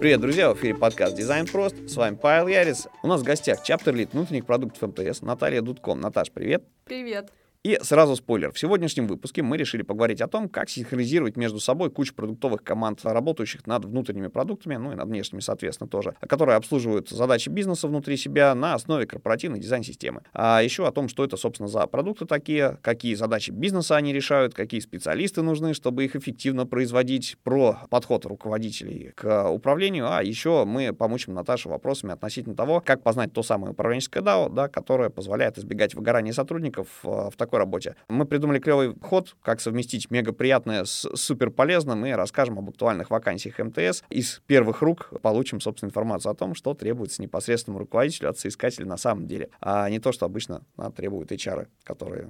Привет, друзья! В эфире подкаст «Дизайн прост». С вами Павел Ярис. У нас в гостях чаптер лид внутренних продуктов МТС Наталья Дудком. Наташ, привет! Привет! И сразу спойлер. В сегодняшнем выпуске мы решили поговорить о том, как синхронизировать между собой кучу продуктовых команд, работающих над внутренними продуктами, ну и над внешними, соответственно, тоже, которые обслуживают задачи бизнеса внутри себя на основе корпоративной дизайн-системы. А еще о том, что это, собственно, за продукты такие, какие задачи бизнеса они решают, какие специалисты нужны, чтобы их эффективно производить, про подход руководителей к управлению, а еще мы помучим Наташу вопросами относительно того, как познать то самое управленческое DAO, да, которое позволяет избегать выгорания сотрудников э, в таком такой работе. Мы придумали клевый ход, как совместить мега приятное с супер полезным и расскажем об актуальных вакансиях МТС. Из первых рук получим, собственно, информацию о том, что требуется непосредственному руководителю от соискателя на самом деле, а не то, что обычно а, требуют HR, которые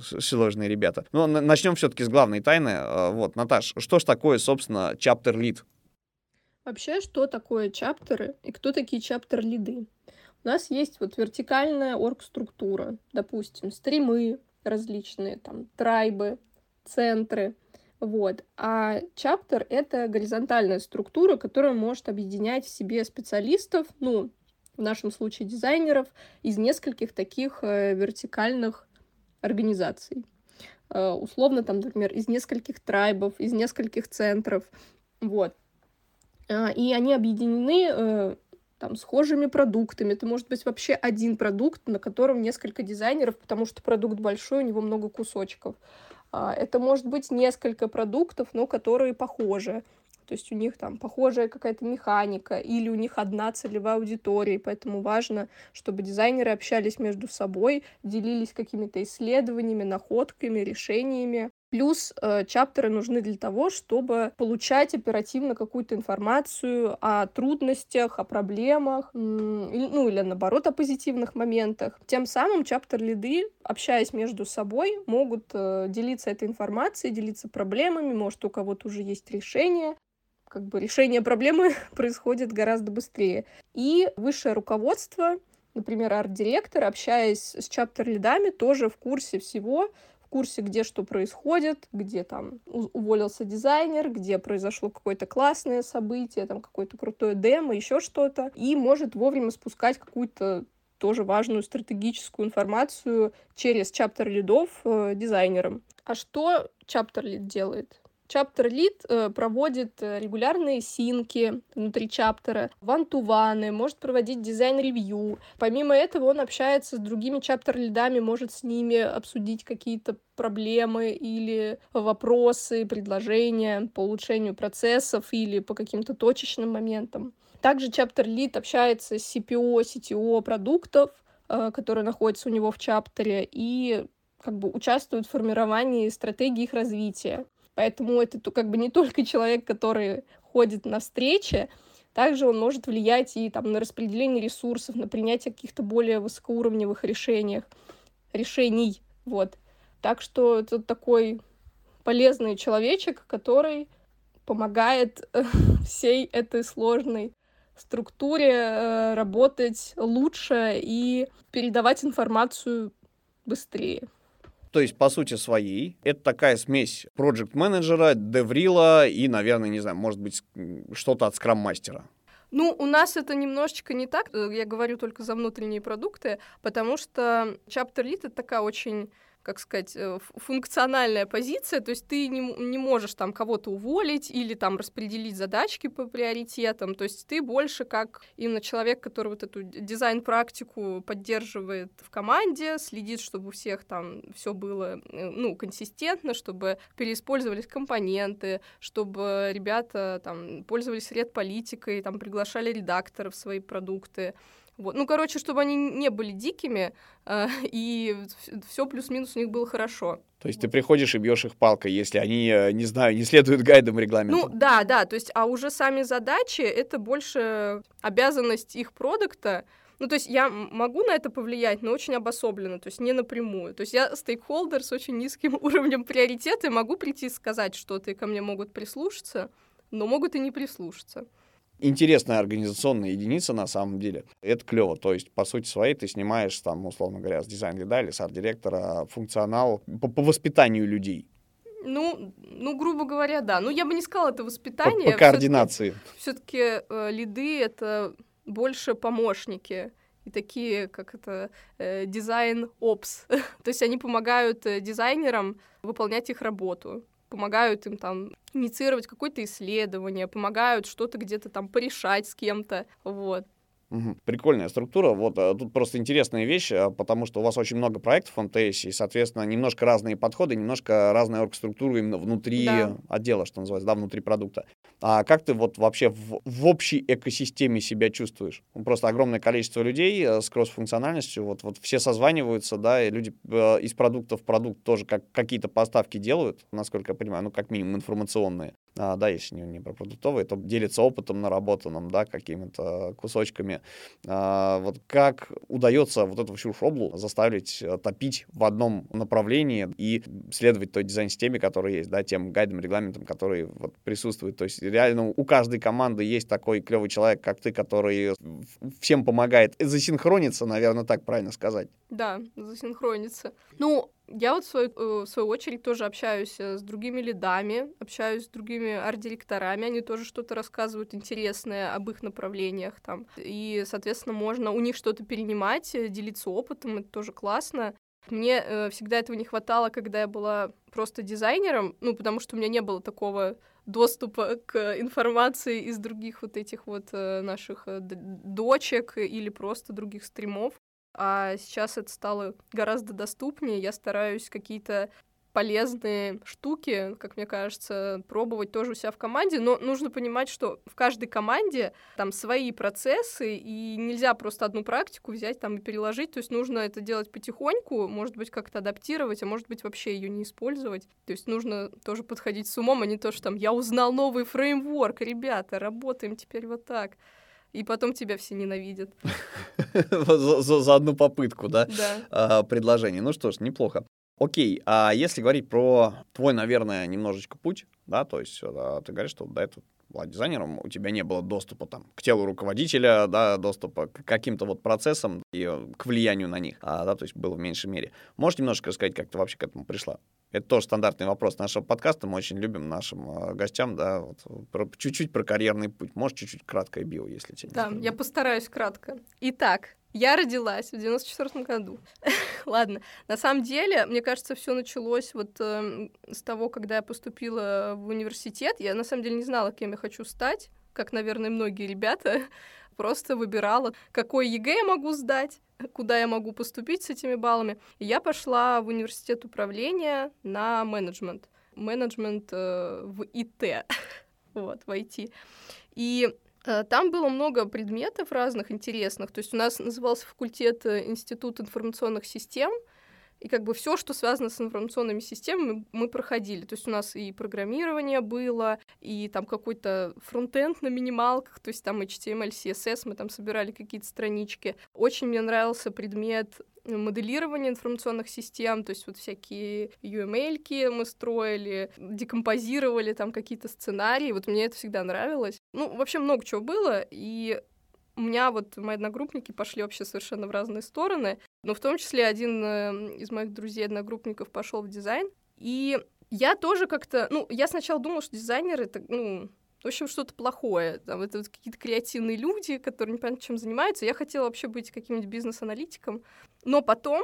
сложные ребята. Но начнем все-таки с главной тайны. А, вот, Наташ, что ж такое, собственно, lead? Вообще, что такое чаптеры и кто такие чаптер-лиды? У нас есть вот вертикальная орг-структура, допустим, стримы, различные там трайбы, центры. Вот. А чаптер — это горизонтальная структура, которая может объединять в себе специалистов, ну, в нашем случае дизайнеров, из нескольких таких э, вертикальных организаций. Э, условно, там, например, из нескольких трайбов, из нескольких центров. Вот. Э, и они объединены э, там, схожими продуктами. Это может быть вообще один продукт, на котором несколько дизайнеров, потому что продукт большой, у него много кусочков. А, это может быть несколько продуктов, но которые похожи. То есть у них там похожая какая-то механика, или у них одна целевая аудитория, поэтому важно, чтобы дизайнеры общались между собой, делились какими-то исследованиями, находками, решениями. Плюс э, чаптеры нужны для того, чтобы получать оперативно какую-то информацию о трудностях, о проблемах, ну или наоборот о позитивных моментах. Тем самым чаптер-лиды, общаясь между собой, могут э, делиться этой информацией, делиться проблемами, может у кого-то уже есть решение, как бы решение проблемы происходит гораздо быстрее. И высшее руководство, например, арт-директор, общаясь с чаптер-лидами, тоже в курсе всего, курсе, где что происходит, где там уволился дизайнер, где произошло какое-то классное событие, там какое-то крутое демо, еще что-то, и может вовремя спускать какую-то тоже важную стратегическую информацию через чаптер лидов э, дизайнерам. А что чаптер лид делает? Chapter Lead э, проводит э, регулярные sync и внутри chapter а, one-to-one ы, может проводить дизайн- review. Помимо этого он общается с другими chapter lead ами, может с ними обсудить какие-то проблемы или вопросы, предложения по улучшению процессов или по каким-то точечным моментам. Также chapter lead общается с CPO, CTO продуктов, э, которые находятся у него в chapter е, и как бы участвуют в формировании стратегии их развития. Поэтому это как бы не только человек, который ходит на встречи, также он может влиять и там, на распределение ресурсов, на принятие каких-то более высокоуровневых решениях, решений. Вот. Так что это такой полезный человечек, который помогает всей этой сложной структуре э, работать лучше и передавать информацию быстрее. То есть, по сути своей, это такая смесь проект-менеджера, деврила и, наверное, не знаю, может быть, что-то от скрам-мастера. Ну, у нас это немножечко не так. Я говорю только за внутренние продукты, потому что Chapter Lead — это такая очень как сказать, э, функциональная позиция, то есть ты не, не можешь там кого-то уволить или там распределить задачки по приоритетам, то есть ты больше как именно человек, который вот эту дизайн-практику поддерживает в команде, следит, чтобы у всех там все было, э, ну, консистентно, чтобы переиспользовались компоненты, чтобы ребята там пользовались редполитикой, там приглашали редакторов в свои продукты, вот. Ну, короче, чтобы они не были дикими, э, и все плюс-минус у них было хорошо. То есть ты приходишь и бьешь их палкой, если они, э, не знаю, не следуют гайдам регламента. Ну, да, да, то есть, а уже сами задачи — это больше обязанность их продукта, ну, то есть я могу на это повлиять, но очень обособленно, то есть не напрямую. То есть я стейкхолдер с очень низким уровнем приоритета, и могу прийти и сказать что-то, и ко мне могут прислушаться, но могут и не прислушаться. Интересная организационная единица на самом деле. Это клево. То есть, по сути своей, ты снимаешь там, условно говоря, с дизайн-лида или с арт-директора функционал по, по воспитанию людей. Ну, ну, грубо говоря, да. Ну, я бы не сказала это воспитание. По, по координации. Все-таки э, лиды это больше помощники и такие, как это, э, дизайн-опс. То есть они помогают э, дизайнерам выполнять их работу помогают им там инициировать какое-то исследование, помогают что-то где-то там порешать с кем-то, вот. Угу. Прикольная структура. Вот э, тут просто интересная вещь, э, потому что у вас очень много проектов в МТС, и, соответственно, немножко разные подходы, немножко разная оргструктура именно внутри да. отдела, что называется, да, внутри продукта. А как ты вот вообще в, в общей экосистеме себя чувствуешь? Ну, просто огромное количество людей э, с кросс-функциональностью, вот, вот все созваниваются, да, и люди из продукта в продукт тоже как, какие-то поставки делают, насколько я понимаю, ну, как минимум информационные а, да, если не, не про продуктовые, то делится опытом наработанным, да, какими-то кусочками. А, вот как удается вот эту всю шоблу заставить э, топить в одном направлении и следовать той дизайн-системе, которая есть, да, тем гайдам, регламентам, которые вот присутствуют. То есть реально у каждой команды есть такой клевый человек, как ты, который всем помогает засинхрониться, наверное, так правильно сказать. Да, засинхрониться. Ну, я вот в свою, э, в свою очередь тоже общаюсь э, с другими лидами, общаюсь с другими арт-директорами, они тоже что-то рассказывают интересное об их направлениях там. И, соответственно, можно у них что-то перенимать, э, делиться опытом, это тоже классно. Мне э, всегда этого не хватало, когда я была просто дизайнером, ну, потому что у меня не было такого доступа к информации из других вот этих вот э, наших дочек или просто других стримов а сейчас это стало гораздо доступнее. Я стараюсь какие-то полезные штуки, как мне кажется, пробовать тоже у себя в команде, но нужно понимать, что в каждой команде там свои процессы, и нельзя просто одну практику взять там и переложить, то есть нужно это делать потихоньку, может быть, как-то адаптировать, а может быть, вообще ее не использовать. То есть нужно тоже подходить с умом, а не то, что там я узнал новый фреймворк, ребята, работаем теперь вот так и потом тебя все ненавидят. за, за, за одну попытку, да? Да. А, предложение. Ну что ж, неплохо. Окей, а если говорить про твой, наверное, немножечко путь, да, то есть а, ты говоришь, что до этого была дизайнером, у тебя не было доступа там к телу руководителя, да, доступа к каким-то вот процессам и э, к влиянию на них, а, да, то есть было в меньшей мере. Можешь немножко рассказать, как ты вообще к этому пришла? Это тоже стандартный вопрос нашего подкаста. Мы очень любим нашим э, гостям, да, вот, про, чуть-чуть про карьерный путь. Может, чуть-чуть краткое био, если тебе. Да, я постараюсь кратко. Итак, я родилась в 94 году. Ладно, на самом деле, мне кажется, все началось вот э, с того, когда я поступила в университет. Я на самом деле не знала, кем я хочу стать, как, наверное, многие ребята. Просто выбирала, какой ЕГЭ я могу сдать, куда я могу поступить с этими баллами. И я пошла в университет управления на менеджмент. Менеджмент э, в ИТ, вот, в IT. И там было много предметов разных интересных. То есть у нас назывался факультет э, Институт информационных систем, и как бы все, что связано с информационными системами, мы проходили. То есть у нас и программирование было, и там какой-то фронтенд на минималках, то есть там HTML, CSS, мы там собирали какие-то странички. Очень мне нравился предмет моделирования информационных систем, то есть вот всякие UML мы строили, декомпозировали там какие-то сценарии, вот мне это всегда нравилось. Ну, вообще много чего было, и у меня вот мои одногруппники пошли вообще совершенно в разные стороны, но в том числе один э, из моих друзей-одногруппников пошел в дизайн, и я тоже как-то, ну, я сначала думала, что дизайнер это, ну, в общем, что-то плохое. Там, это вот какие-то креативные люди, которые непонятно чем занимаются. Я хотела вообще быть каким-нибудь бизнес-аналитиком. Но потом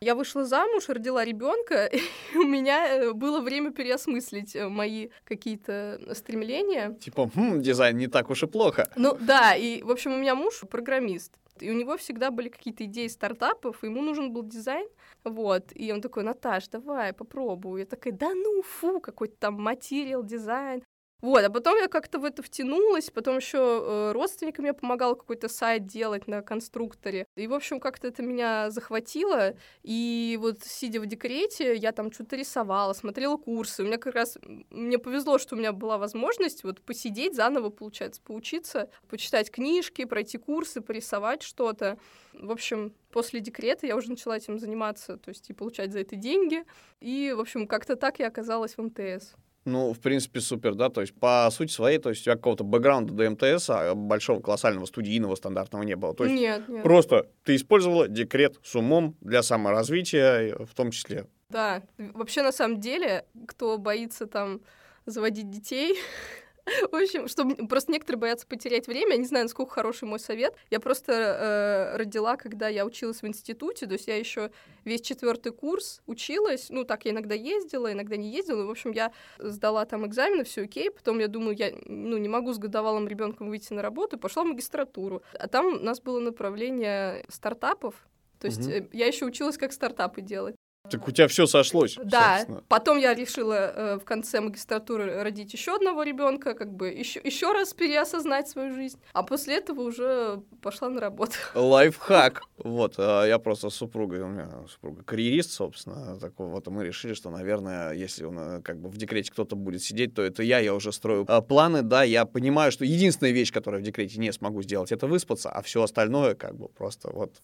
я вышла замуж, родила ребенка, и у меня э, было время переосмыслить э, мои какие-то стремления. Типа, хм, дизайн не так уж и плохо. Ну да, и, в общем, у меня муж программист. И у него всегда были какие-то идеи стартапов, ему нужен был дизайн. Вот. И он такой, Наташ, давай, попробуй. Я такая, да ну, фу, какой-то там материал, дизайн. Вот, а потом я как-то в это втянулась, потом еще э, родственникам я помогала какой-то сайт делать на конструкторе. И, в общем, как-то это меня захватило. И вот, сидя в декрете, я там что-то рисовала, смотрела курсы. У меня как раз, мне повезло, что у меня была возможность вот посидеть заново, получается, поучиться, почитать книжки, пройти курсы, порисовать что-то. В общем, после декрета я уже начала этим заниматься, то есть и получать за это деньги. И, в общем, как-то так я оказалась в МТС. Ну, в принципе, супер, да, то есть по сути своей, то есть у тебя какого-то бэкграунда до МТС, а большого колоссального студийного стандартного не было. То есть Нет, нет. просто ты использовала декрет с умом для саморазвития, в том числе. Да, вообще на самом деле, кто боится там заводить детей, В общем, чтобы просто некоторые боятся потерять время. Я не знаю, насколько хороший мой совет. Я просто э, родила, когда я училась в институте, то есть я еще весь четвертый курс училась. Ну, так я иногда ездила, иногда не ездила. В общем, я сдала там экзамены, все окей. Потом я думаю, я ну, не могу с годовалым ребенком выйти на работу, пошла в магистратуру. А там у нас было направление стартапов. То есть угу. я еще училась, как стартапы делать. Так у тебя все сошлось. Да. Собственно. Потом я решила э, в конце магистратуры родить еще одного ребенка, как бы еще еще раз переосознать свою жизнь. А после этого уже пошла на работу. Лайфхак. Вот, э, я просто с супругой, у меня супруга карьерист, собственно, такой вот, мы решили, что, наверное, если он э, как бы в декрете кто-то будет сидеть, то это я, я уже строю э, планы, да, я понимаю, что единственная вещь, которую в декрете не смогу сделать, это выспаться, а все остальное как бы просто вот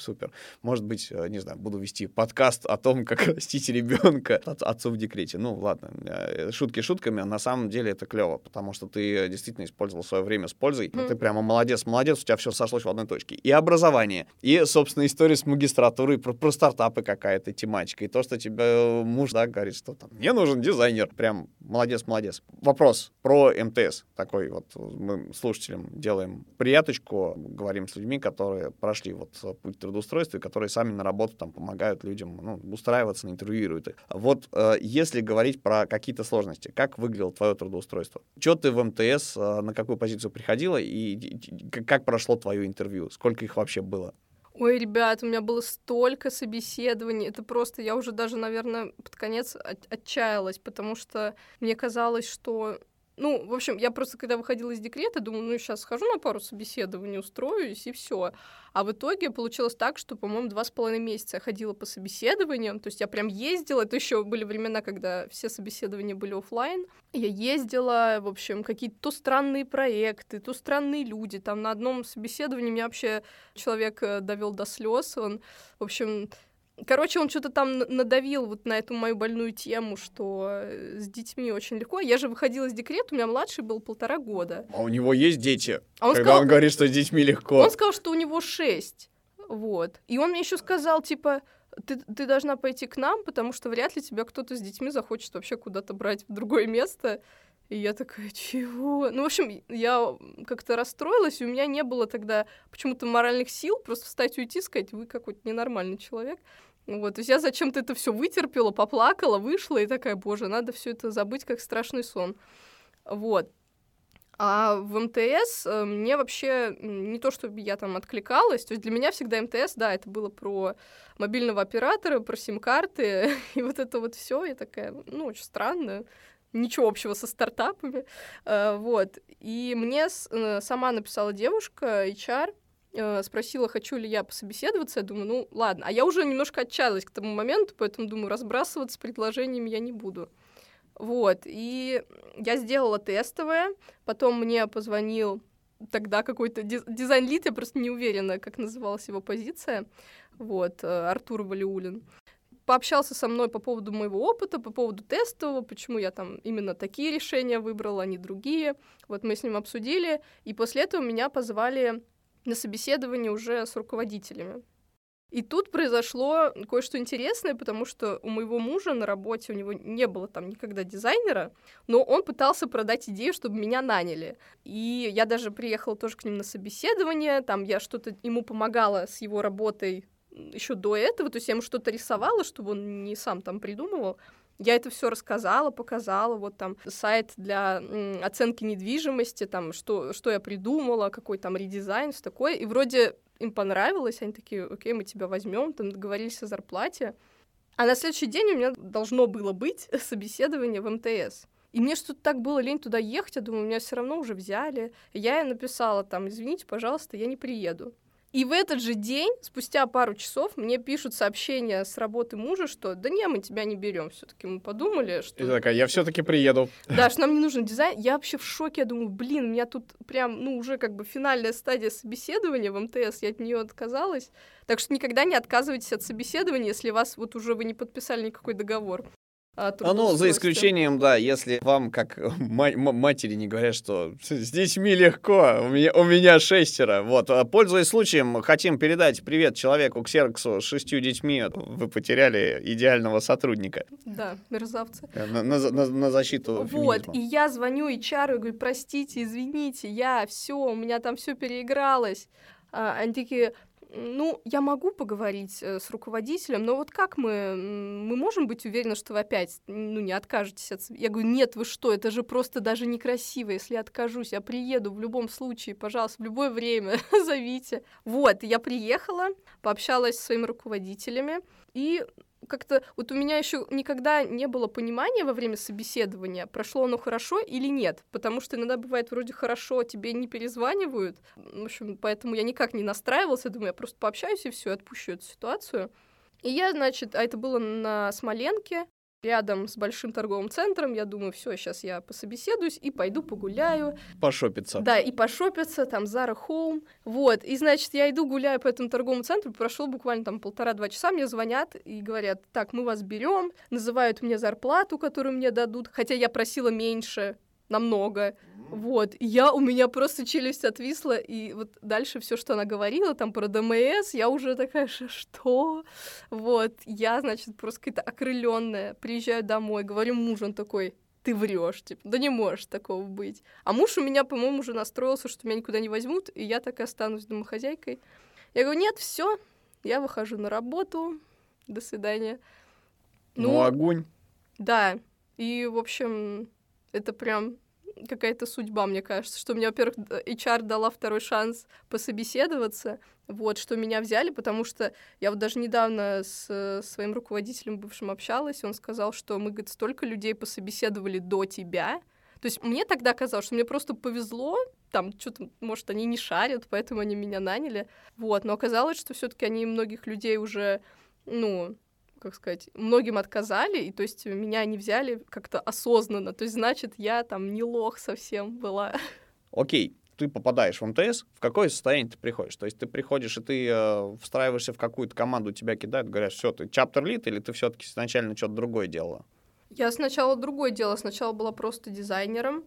супер. Может быть, э, не знаю, буду вести подкаст о том, как растить ребенка от отцу в декрете. Ну, ладно, э, шутки шутками, а на самом деле это клево, потому что ты действительно использовал свое время с пользой. Mm. Ты прямо молодец, молодец, у тебя все сошлось в одной точке. И образование, и, собственно, история с магистратурой, про, про стартапы какая-то тематика, и то, что тебе муж, да, говорит, что там, мне нужен дизайнер. Прям молодец, молодец. Вопрос про МТС. Такой вот мы слушателям делаем прияточку, говорим с людьми, которые прошли вот путь трудоустройства, и которые сами на работу там помогают людям, ну, устраиваться интервьюируют. Вот э, если говорить про какие-то сложности, как выглядело твое трудоустройство? Что ты в МТС, э, на какую позицию приходила и, и как прошло твое интервью? Сколько их вообще было? Ой, ребят, у меня было столько собеседований, это просто, я уже даже, наверное, под конец от отчаялась, потому что мне казалось, что ну, в общем, я просто, когда выходила из декрета, думаю, ну, сейчас схожу на пару собеседований, устроюсь, и все. А в итоге получилось так, что, по-моему, два с половиной месяца я ходила по собеседованиям, то есть я прям ездила, это еще были времена, когда все собеседования были офлайн. Я ездила, в общем, какие-то то странные проекты, то странные люди. Там на одном собеседовании меня вообще человек э, довел до слез. Он, в общем, Короче, он что-то там надавил вот на эту мою больную тему, что э, с детьми очень легко. Я же выходила из декрета, у меня младший был полтора года. А у него есть дети? А он когда сказал, он говорит, что с детьми легко. Он сказал, что у него шесть. Вот. И он мне еще сказал, типа, ты, ты должна пойти к нам, потому что вряд ли тебя кто-то с детьми захочет вообще куда-то брать в другое место. И я такая, чего? Ну, в общем, я как-то расстроилась, и у меня не было тогда почему-то моральных сил просто встать и уйти, сказать, вы какой-то ненормальный человек. Вот, то есть я зачем-то это все вытерпела, поплакала, вышла и такая, боже, надо все это забыть, как страшный сон. Вот. А в МТС э, мне вообще не то, чтобы я там откликалась, то есть для меня всегда МТС, да, это было про мобильного оператора, про сим-карты, и вот это вот все, я такая, ну, очень странно, ничего общего со стартапами, э, вот. И мне э, сама написала девушка, HR, э, спросила, хочу ли я пособеседоваться, я думаю, ну ладно. А я уже немножко отчаялась к тому моменту, поэтому думаю, разбрасываться предложениями я не буду. Вот, и я сделала тестовое, потом мне позвонил тогда какой-то дизайн-лид, я просто не уверена, как называлась его позиция, вот, Артур Валиулин. Пообщался со мной по поводу моего опыта, по поводу тестового, почему я там именно такие решения выбрала, а не другие. Вот мы с ним обсудили, и после этого меня позвали на собеседование уже с руководителями. И тут произошло кое-что интересное, потому что у моего мужа на работе, у него не было там никогда дизайнера, но он пытался продать идею, чтобы меня наняли. И я даже приехала тоже к ним на собеседование, там я что-то ему помогала с его работой еще до этого, то есть я ему что-то рисовала, чтобы он не сам там придумывал. Я это все рассказала, показала, вот там сайт для оценки недвижимости, там, что, что я придумала, какой там редизайн, все такое. И вроде им понравилось, они такие, окей, мы тебя возьмем, там договорились о зарплате. А на следующий день у меня должно было быть собеседование в МТС. И мне что-то так было лень туда ехать, я думаю, меня все равно уже взяли. Я написала там, извините, пожалуйста, я не приеду. И в этот же день, спустя пару часов, мне пишут сообщение с работы мужа, что да не, мы тебя не берем. Все-таки мы подумали, что. И такая, я все-таки приеду. Да, что нам не нужен дизайн. Я вообще в шоке. Я думаю, блин, у меня тут прям, ну, уже как бы финальная стадия собеседования в МТС, я от нее отказалась. Так что никогда не отказывайтесь от собеседования, если вас вот уже вы не подписали никакой договор. А, а ну, за исключением, да, если вам, как матери, не говорят, что с детьми легко, у меня, у меня шестеро. Вот, а, пользуясь случаем, хотим передать привет человеку Ксерксу с шестью детьми. Вы потеряли идеального сотрудника. Да, мерзавцы. Э, на, на, на, на защиту Вот, феминизма. и я звоню HR и говорю, простите, извините, я все, у меня там все переигралось. А, они такие, ну, я могу поговорить э, с руководителем, но вот как мы, мы можем быть уверены, что вы опять, ну, не откажетесь от... Я говорю, нет, вы что, это же просто даже некрасиво, если я откажусь, я приеду в любом случае, пожалуйста, в любое время зовите. Вот, я приехала, пообщалась с своими руководителями, и как-то вот у меня еще никогда не было понимания во время собеседования, прошло оно хорошо или нет, потому что иногда бывает вроде хорошо, тебе не перезванивают, в общем, поэтому я никак не настраивалась, я думаю, я просто пообщаюсь и все, отпущу эту ситуацию. И я, значит, а это было на Смоленке, рядом с большим торговым центром. Я думаю, все, сейчас я пособеседуюсь и пойду погуляю. Пошопиться. Да, и пошопиться, там, Зара Хоум. Вот, и, значит, я иду гуляю по этому торговому центру, прошло буквально там полтора-два часа, мне звонят и говорят, так, мы вас берем, называют мне зарплату, которую мне дадут, хотя я просила меньше, намного. Вот, и я, у меня просто челюсть отвисла, и вот дальше все, что она говорила там про ДМС, я уже такая, что? Вот, я, значит, просто какая-то окрыленная, приезжаю домой, говорю мужу, он такой, ты врешь, типа, да не можешь такого быть. А муж у меня, по-моему, уже настроился, что меня никуда не возьмут, и я так и останусь домохозяйкой. Я говорю, нет, все, я выхожу на работу, до свидания. Ну, ну огонь. Да, и, в общем, это прям какая-то судьба, мне кажется, что мне, во-первых, HR дала второй шанс пособеседоваться, вот, что меня взяли, потому что я вот даже недавно с своим руководителем бывшим общалась, он сказал, что мы, говорит, столько людей пособеседовали до тебя, то есть мне тогда казалось, что мне просто повезло, там что-то, может, они не шарят, поэтому они меня наняли, вот, но оказалось, что все таки они многих людей уже, ну, как сказать, многим отказали, и то есть меня не взяли как-то осознанно, то есть значит я там не лох совсем была. Окей, ты попадаешь в МТС, в какое состояние ты приходишь? То есть ты приходишь и ты э, встраиваешься в какую-то команду, тебя кидают, говорят, все, ты чаптер лид, или ты все-таки изначально что-то другое делала? Я сначала другое делала, сначала была просто дизайнером,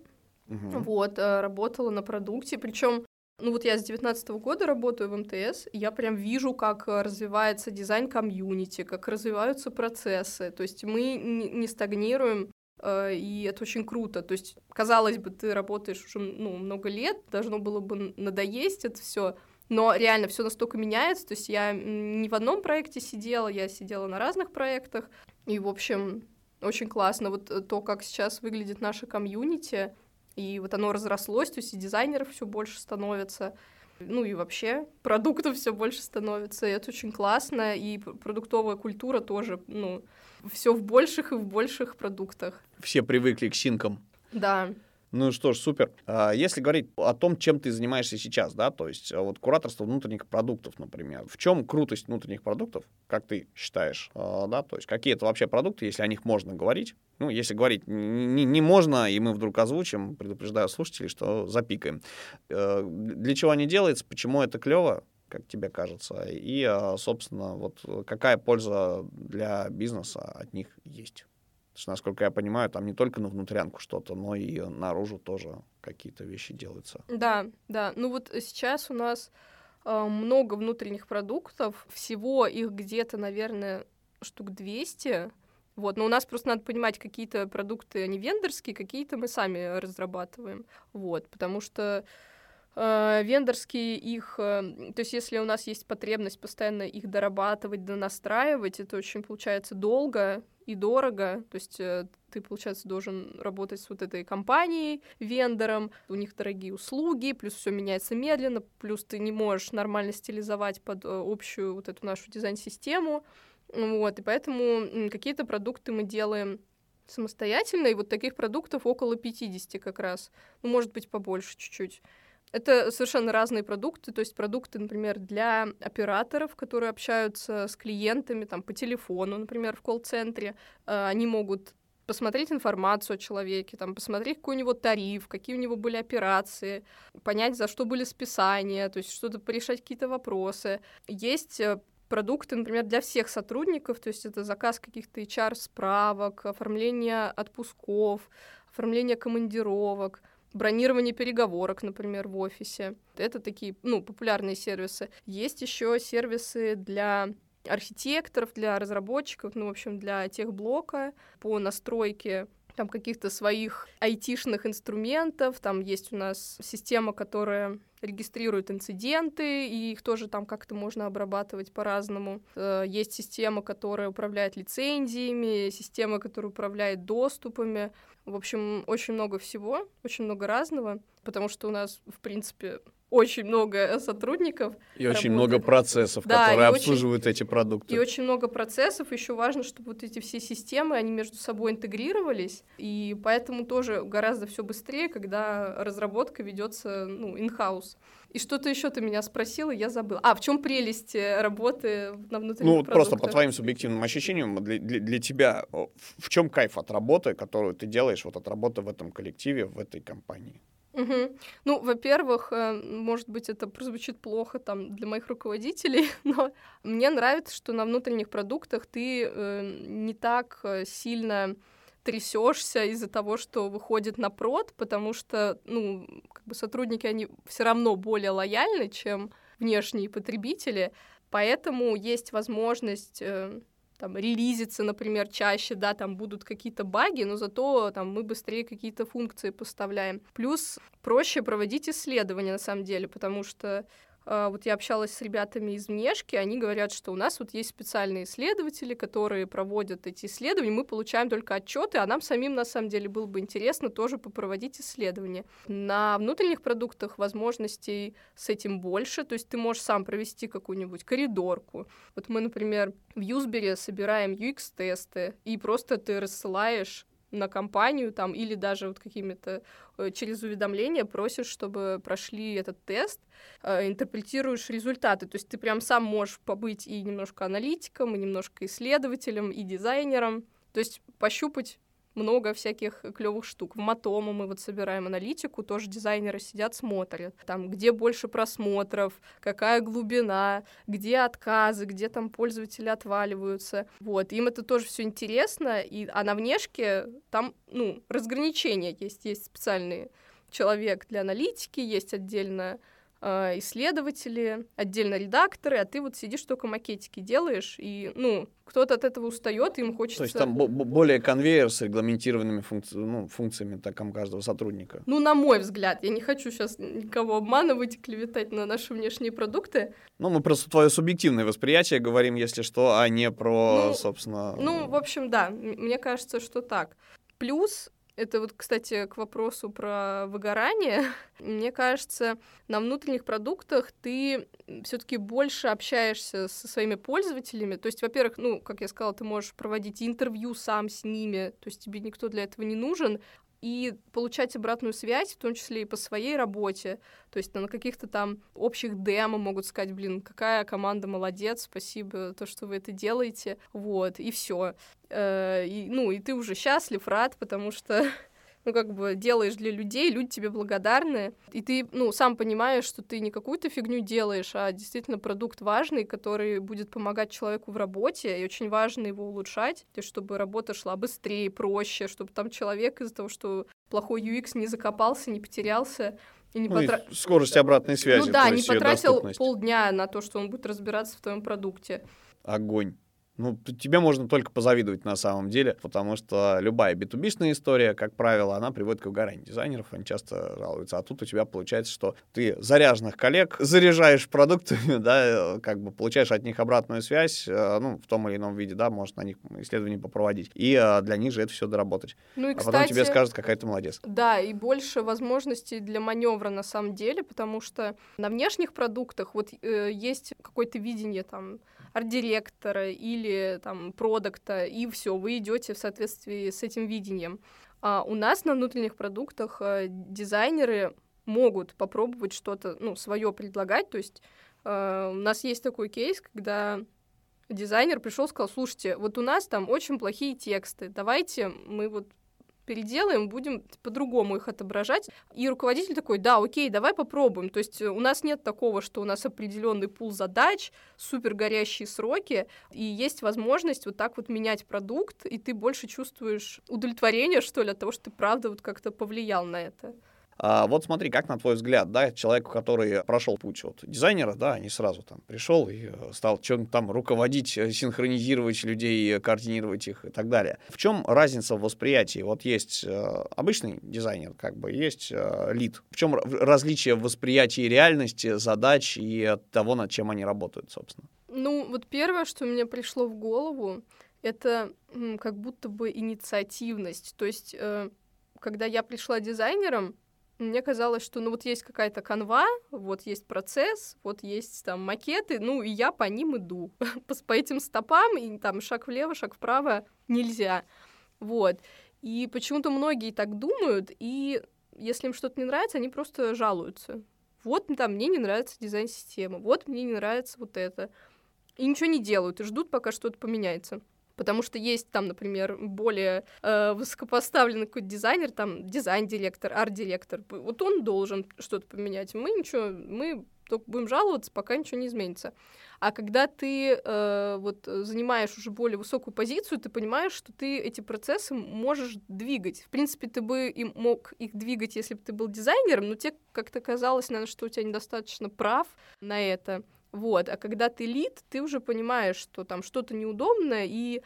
угу. вот, э, работала на продукте, причем ну вот я с девятнадцатого года работаю в МТС, я прям вижу, как э, развивается дизайн комьюнити, как развиваются процессы. То есть мы не стагнируем, э, и это очень круто. То есть, казалось бы, ты работаешь уже ну, много лет, должно было бы надоесть это все, но реально все настолько меняется. То есть я не в одном проекте сидела, я сидела на разных проектах. И, в общем, очень классно. Вот э, то, как сейчас выглядит наша комьюнити, и вот оно разрослось, то есть и дизайнеров все больше становится, ну и вообще продуктов все больше становится, и это очень классно, и продуктовая культура тоже, ну, все в больших и в больших продуктах. Все привыкли к синкам. Да. Ну что ж, супер. А, если говорить о том, чем ты занимаешься сейчас, да, то есть а, вот кураторство внутренних продуктов, например. В чем крутость внутренних продуктов, как ты считаешь, а, да, то есть какие это вообще продукты, если о них можно говорить? Ну, если говорить не, не можно, и мы вдруг озвучим, предупреждаю слушателей, что запикаем. Для чего они делаются, почему это клево, как тебе кажется, и, собственно, вот какая польза для бизнеса от них есть? Что, насколько я понимаю, там не только на внутрянку что-то, но и наружу тоже какие-то вещи делаются. Да, да. Ну вот сейчас у нас э, много внутренних продуктов, всего их где-то, наверное, штук 200. Вот, но у нас просто надо понимать, какие-то продукты, они вендорские, какие-то мы сами разрабатываем. Вот, потому что вендорские их, э, то есть если у нас есть потребность постоянно их дорабатывать, донастраивать, это очень получается долго, и дорого. То есть э, ты, получается, должен работать с вот этой компанией, вендором, у них дорогие услуги, плюс все меняется медленно, плюс ты не можешь нормально стилизовать под э, общую вот эту нашу дизайн-систему. Вот, и поэтому какие-то продукты мы делаем самостоятельно, и вот таких продуктов около 50 как раз, ну, может быть, побольше чуть-чуть. Это совершенно разные продукты, то есть продукты, например, для операторов, которые общаются с клиентами там, по телефону, например, в колл-центре. Э, они могут посмотреть информацию о человеке, там, посмотреть, какой у него тариф, какие у него были операции, понять, за что были списания, то есть что-то порешать какие-то вопросы. Есть э, продукты, например, для всех сотрудников, то есть это заказ каких-то HR-справок, оформление отпусков, оформление командировок, бронирование переговорок, например, в офисе. Это такие, ну, популярные сервисы. Есть еще сервисы для архитекторов, для разработчиков, ну, в общем, для техблока по настройке там каких-то своих айтишных инструментов, там есть у нас система, которая регистрирует инциденты, и их тоже там как-то можно обрабатывать по-разному. Э, есть система, которая управляет лицензиями, система, которая управляет доступами. В общем, очень много всего, очень много разного, потому что у нас, в принципе, очень много сотрудников. И работает. очень много процессов, да, которые обслуживают очень, эти продукты. И очень много процессов. Еще важно, чтобы вот эти все системы, они между собой интегрировались. И поэтому тоже гораздо все быстрее, когда разработка ведется ну, in-house. И что-то еще ты меня спросила, я забыла. А, в чем прелесть э, работы на внутренних Ну, просто по твоим субъективным ощущениям, для, для, для тебя в чем кайф от работы, которую ты делаешь, вот от работы в этом коллективе, в этой компании? Угу. Ну, во-первых, э, может быть, это прозвучит плохо там для моих руководителей, но мне нравится, что на внутренних продуктах ты э, не так э, сильно трясешься из-за того, что выходит на прод, потому что, ну, как бы сотрудники, они все равно более лояльны, чем внешние потребители, поэтому есть возможность э, там релизиться, например, чаще, да, там будут какие-то баги, но зато там мы быстрее какие-то функции поставляем. Плюс проще проводить исследования на самом деле, потому что вот я общалась с ребятами из внешки, они говорят, что у нас вот есть специальные исследователи, которые проводят эти исследования, мы получаем только отчеты, а нам самим на самом деле было бы интересно тоже попроводить исследования. На внутренних продуктах возможностей с этим больше, то есть ты можешь сам провести какую-нибудь коридорку. Вот мы, например, в Юзбере собираем UX-тесты, и просто ты рассылаешь на компанию там или даже вот какими-то э, через уведомления просишь, чтобы прошли этот тест, э, интерпретируешь результаты. То есть ты прям сам можешь побыть и немножко аналитиком, и немножко исследователем, и дизайнером. То есть пощупать много всяких клевых штук. В Матому мы вот собираем аналитику, тоже дизайнеры сидят, смотрят. Там, где больше просмотров, какая глубина, где отказы, где там пользователи отваливаются. Вот, им это тоже все интересно, и, а на внешке там, ну, разграничения есть, есть специальный человек для аналитики, есть отдельно э, исследователи, отдельно редакторы, а ты вот сидишь только макетики делаешь, и, ну, кто-то от этого устает, им хочется... То есть там более конвейер с регламентированными функци... ну, функциями таком каждого сотрудника? Ну, на мой взгляд. Я не хочу сейчас никого обманывать и клеветать на наши внешние продукты. Ну, мы просто твое субъективное восприятие говорим, если что, а не про, ну, собственно... Ну, в общем, да, мне кажется, что так. Плюс это вот, кстати, к вопросу про выгорание. Мне кажется, на внутренних продуктах ты все-таки больше общаешься со своими пользователями. То есть, во-первых, ну, как я сказала, ты можешь проводить интервью сам с ними, то есть тебе никто для этого не нужен и получать обратную связь, в том числе и по своей работе. То есть на каких-то там общих демо могут сказать, блин, какая команда молодец, спасибо, то, что вы это делаете. Вот, и все. Э, и, ну, и ты уже счастлив, рад, потому что ну, как бы делаешь для людей, люди тебе благодарны, и ты, ну, сам понимаешь, что ты не какую-то фигню делаешь, а действительно продукт важный, который будет помогать человеку в работе, и очень важно его улучшать, чтобы работа шла быстрее, проще, чтобы там человек из-за того, что плохой UX не закопался, не потерялся, и не ну, потра... и скорость обратной связи. Ну да, не потратил полдня на то, что он будет разбираться в твоем продукте. Огонь. Ну, тебе можно только позавидовать на самом деле, потому что любая b история, как правило, она приводит к выгоранию дизайнеров, они часто жалуются. А тут у тебя получается, что ты заряженных коллег заряжаешь продуктами, да, как бы получаешь от них обратную связь, э, ну, в том или ином виде, да, может на них исследования попроводить. И э, для них же это все доработать. Ну и, кстати, а потом тебе скажут, какая ты молодец. Да, и больше возможностей для маневра на самом деле, потому что на внешних продуктах вот э, есть какое-то видение там арт-директора или там продукта, и все, вы идете в соответствии с этим видением. А у нас на внутренних продуктах э, дизайнеры могут попробовать что-то, ну, свое предлагать. То есть э, у нас есть такой кейс, когда дизайнер пришел и сказал, слушайте, вот у нас там очень плохие тексты, давайте мы вот переделаем, будем по-другому их отображать. И руководитель такой, да, окей, давай попробуем. То есть у нас нет такого, что у нас определенный пул задач, супер горящие сроки, и есть возможность вот так вот менять продукт, и ты больше чувствуешь удовлетворение, что ли, от того, что ты правда вот как-то повлиял на это. А вот смотри, как на твой взгляд, да, человеку, который прошел путь вот дизайнера, да, не сразу там пришел и э, стал чем-то там руководить, э, синхронизировать людей, координировать их и так далее. В чем разница в восприятии? Вот есть э, обычный дизайнер, как бы, есть лид. В чем различие в восприятии реальности, задач и того, над чем они работают, собственно? Ну, вот первое, что мне пришло в голову, это как будто бы инициативность. То есть, когда я пришла дизайнером, мне казалось, что ну вот есть какая-то канва, вот есть процесс, вот есть там макеты, ну и я по ним иду. по, этим стопам, и там шаг влево, шаг вправо нельзя. Вот. И почему-то многие так думают, и если им что-то не нравится, они просто жалуются. Вот там мне не нравится дизайн системы, вот мне не нравится вот это. И ничего не делают, и ждут, пока что-то поменяется потому что есть там, например, более э, высокопоставленный какой-то дизайнер, там дизайн-директор, арт-директор, вот он должен что-то поменять. Мы ничего, мы только будем жаловаться, пока ничего не изменится. А когда ты э, вот занимаешь уже более высокую позицию, ты понимаешь, что ты эти процессы можешь двигать. В принципе, ты бы и мог их двигать, если бы ты был дизайнером, но тебе как-то казалось, наверное, что у тебя недостаточно прав на это. Вот, а когда ты лид, ты уже понимаешь, что там что-то неудобное, и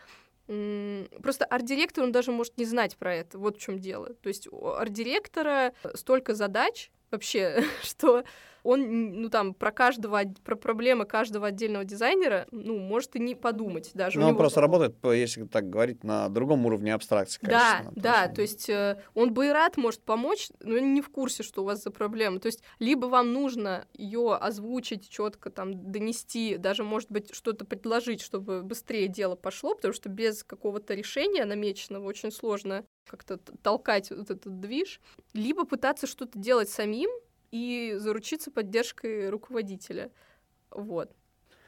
Просто арт-директор, он даже может не знать про это, вот в чем дело. То есть у арт-директора столько задач вообще, что он, ну, там, про каждого, про проблемы каждого отдельного дизайнера, ну, может и не подумать даже. Ну, он просто работает, если так говорить, на другом уровне абстракции, Да, да, то есть э, он бы и рад может помочь, но не в курсе, что у вас за проблема. То есть либо вам нужно ее озвучить, четко там донести, даже, может быть, что-то предложить, чтобы быстрее дело пошло, потому что без какого-то решения намеченного очень сложно как-то толкать вот этот движ, либо пытаться что-то делать самим, и заручиться поддержкой руководителя. Вот.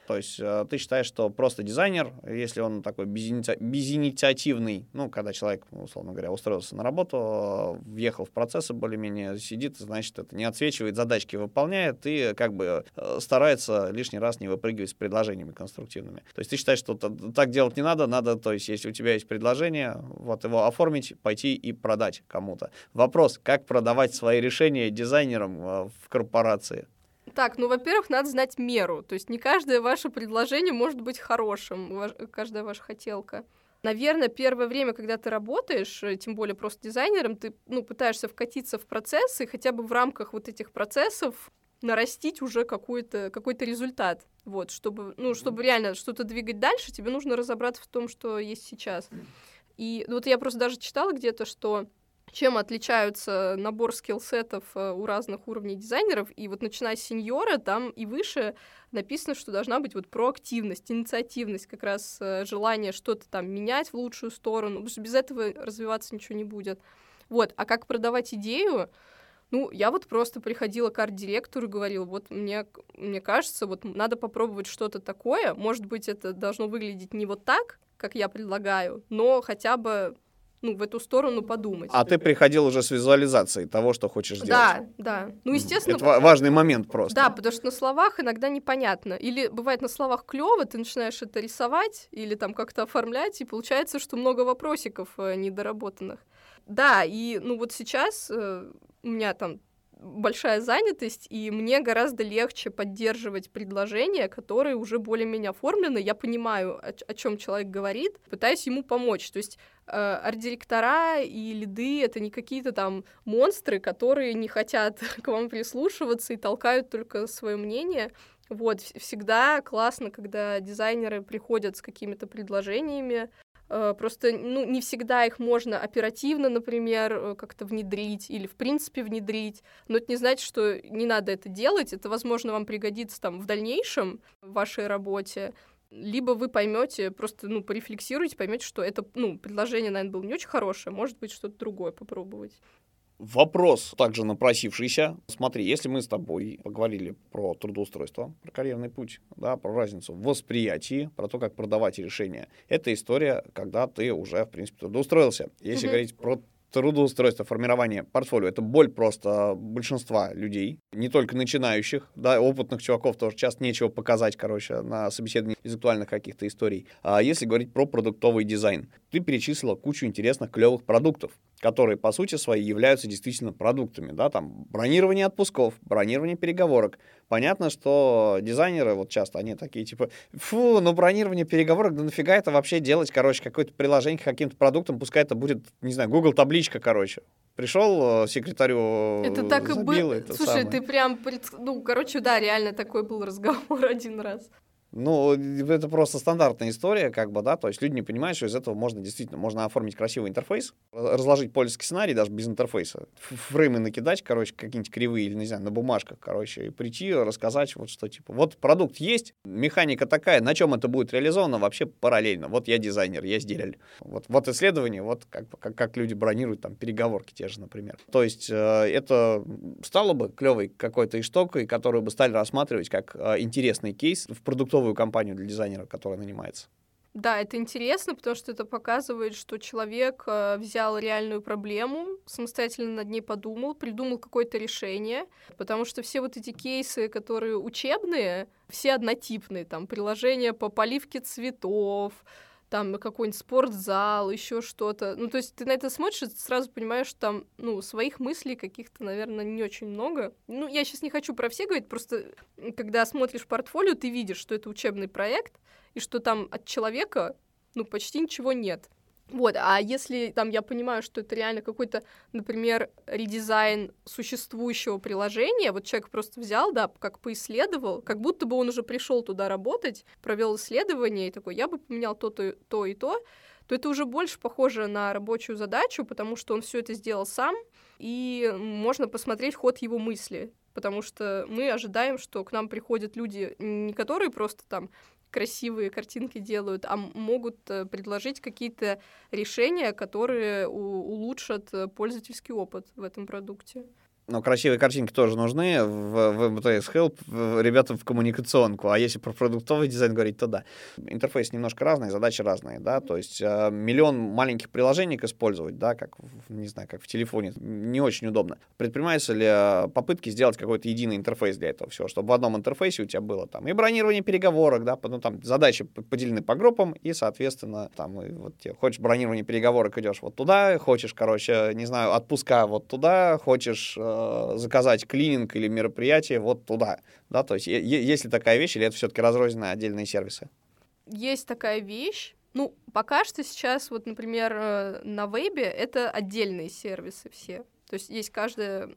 То есть э, ты считаешь, что просто дизайнер, если он такой безиници... безинициативный, ну, когда человек, условно говоря, устроился на работу, въехал в процессы более-менее, сидит, значит, это не отсвечивает, задачки выполняет и как бы э, старается лишний раз не выпрыгивать с предложениями конструктивными. То есть ты считаешь, что так делать не надо, надо, то есть если у тебя есть предложение, вот его оформить, пойти и продать кому-то. Вопрос, как продавать свои решения дизайнерам э, в корпорации? Так, ну, во-первых, надо знать меру. То есть не каждое ваше предложение может быть хорошим, каждая ваша хотелка. Наверное, первое время, когда ты работаешь, э, тем более просто дизайнером, ты ну, пытаешься вкатиться в процессы, и хотя бы в рамках вот этих процессов нарастить уже какой-то какой результат. Вот, чтобы, ну, чтобы реально что-то двигать дальше, тебе нужно разобраться в том, что есть сейчас. И вот я просто даже читала где-то, что чем отличаются набор скиллсетов э, у разных уровней дизайнеров. И вот начиная с сеньора, там и выше написано, что должна быть вот проактивность, инициативность, как раз э, желание что-то там менять в лучшую сторону, потому что без этого развиваться ничего не будет. Вот, а как продавать идею? Ну, я вот просто приходила к арт-директору и говорила, вот мне, мне кажется, вот надо попробовать что-то такое, может быть, это должно выглядеть не вот так, как я предлагаю, но хотя бы ну, в эту сторону подумать. А ты приходил уже с визуализацией того, что хочешь сделать. Да, да. Ну, естественно... Это важный момент просто. Да, потому что на словах иногда непонятно. Или бывает на словах клево, ты начинаешь это рисовать или там как-то оформлять, и получается, что много вопросиков э, недоработанных. Да, и ну вот сейчас э, у меня там большая занятость, и мне гораздо легче поддерживать предложения, которые уже более-менее оформлены. Я понимаю, о, о чем человек говорит, пытаюсь ему помочь. То есть э, арт-директора и лиды — это не какие-то там монстры, которые не хотят к вам прислушиваться и толкают только свое мнение. Вот, всегда классно, когда дизайнеры приходят с какими-то предложениями, просто ну, не всегда их можно оперативно, например, э, как-то внедрить или в принципе внедрить. Но это не значит, что не надо это делать. Это, возможно, вам пригодится там в дальнейшем в вашей работе. Либо вы поймете, просто ну, порефлексируете, поймете, что это ну, предложение, наверное, было не очень хорошее, может быть, что-то другое попробовать. Вопрос также напросившийся. Смотри, если мы с тобой поговорили про трудоустройство, про карьерный путь, да, про разницу в восприятии, про то, как продавать решения, это история, когда ты уже, в принципе, трудоустроился. Если mm-hmm. говорить про трудоустройство, формирование портфолио — это боль просто большинства людей, не только начинающих, да, опытных чуваков тоже часто нечего показать, короче, на собеседовании актуальных каких-то историй. А если говорить про продуктовый дизайн, ты перечислила кучу интересных, клевых продуктов, которые, по сути своей, являются действительно продуктами, да, там, бронирование отпусков, бронирование переговорок. Понятно, что дизайнеры, вот часто они такие, типа, фу, ну, бронирование переговорок, да нафига это вообще делать, короче, какое-то приложение к каким-то продуктам, пускай это будет, не знаю, Google табличка, короче. Пришел э, секретарю, Это так и было. Слушай, самое. ты прям, ну, короче, да, реально такой был разговор один раз. Ну, это просто стандартная история, как бы, да, то есть люди не понимают, что из этого можно действительно, можно оформить красивый интерфейс, разложить пользовательский сценарий даже без интерфейса, фреймы накидать, короче, какие-нибудь кривые или, не знаю, на бумажках, короче, и прийти, рассказать вот что, типа, вот продукт есть, механика такая, на чем это будет реализовано вообще параллельно. Вот я дизайнер, я сделали. Вот, вот исследование, вот как, как, как люди бронируют там переговорки те же, например. То есть э, это стало бы клевой какой-то иштокой, которую бы стали рассматривать как э, интересный кейс в продуктовом новую компанию для дизайнера, которая нанимается. Да, это интересно, потому что это показывает, что человек э, взял реальную проблему, самостоятельно над ней подумал, придумал какое-то решение, потому что все вот эти кейсы, которые учебные, все однотипные, там, приложения по поливке цветов, там какой-нибудь спортзал, еще что-то. Ну, то есть ты на это смотришь и сразу понимаешь, что там, ну, своих мыслей каких-то, наверное, не очень много. Ну, я сейчас не хочу про все говорить, просто когда смотришь портфолио, ты видишь, что это учебный проект, и что там от человека, ну, почти ничего нет. Вот, а если там я понимаю, что это реально какой-то, например, редизайн существующего приложения, вот человек просто взял, да, как поисследовал, как будто бы он уже пришел туда работать, провел исследование и такой, я бы поменял то-то, то и то, то это уже больше похоже на рабочую задачу, потому что он все это сделал сам, и можно посмотреть ход его мысли потому что мы ожидаем, что к нам приходят люди, не которые просто там красивые картинки делают, а могут э, предложить какие-то решения, которые улучшат э, пользовательский опыт в этом продукте. Но красивые картинки тоже нужны в, в MTS Help ребятам в коммуникационку. А если про продуктовый дизайн говорить, то да. Интерфейс немножко разный, задачи разные, да. То есть э, миллион маленьких приложений использовать, да, как, не знаю, как в телефоне, не очень удобно. Предпринимаются ли э, попытки сделать какой-то единый интерфейс для этого всего, чтобы в одном интерфейсе у тебя было там и бронирование переговорок, да, ну там задачи поделены по группам, и, соответственно, там, и вот тебе хочешь бронирование переговорок, идешь вот туда, хочешь, короче, не знаю, отпуска вот туда, хочешь э, заказать клининг или мероприятие вот туда, да, то есть есть ли такая вещь, или это все-таки разрозненные отдельные сервисы? Есть такая вещь, ну, пока что сейчас, вот, например, э, на вебе это отдельные сервисы все. То есть есть каждая,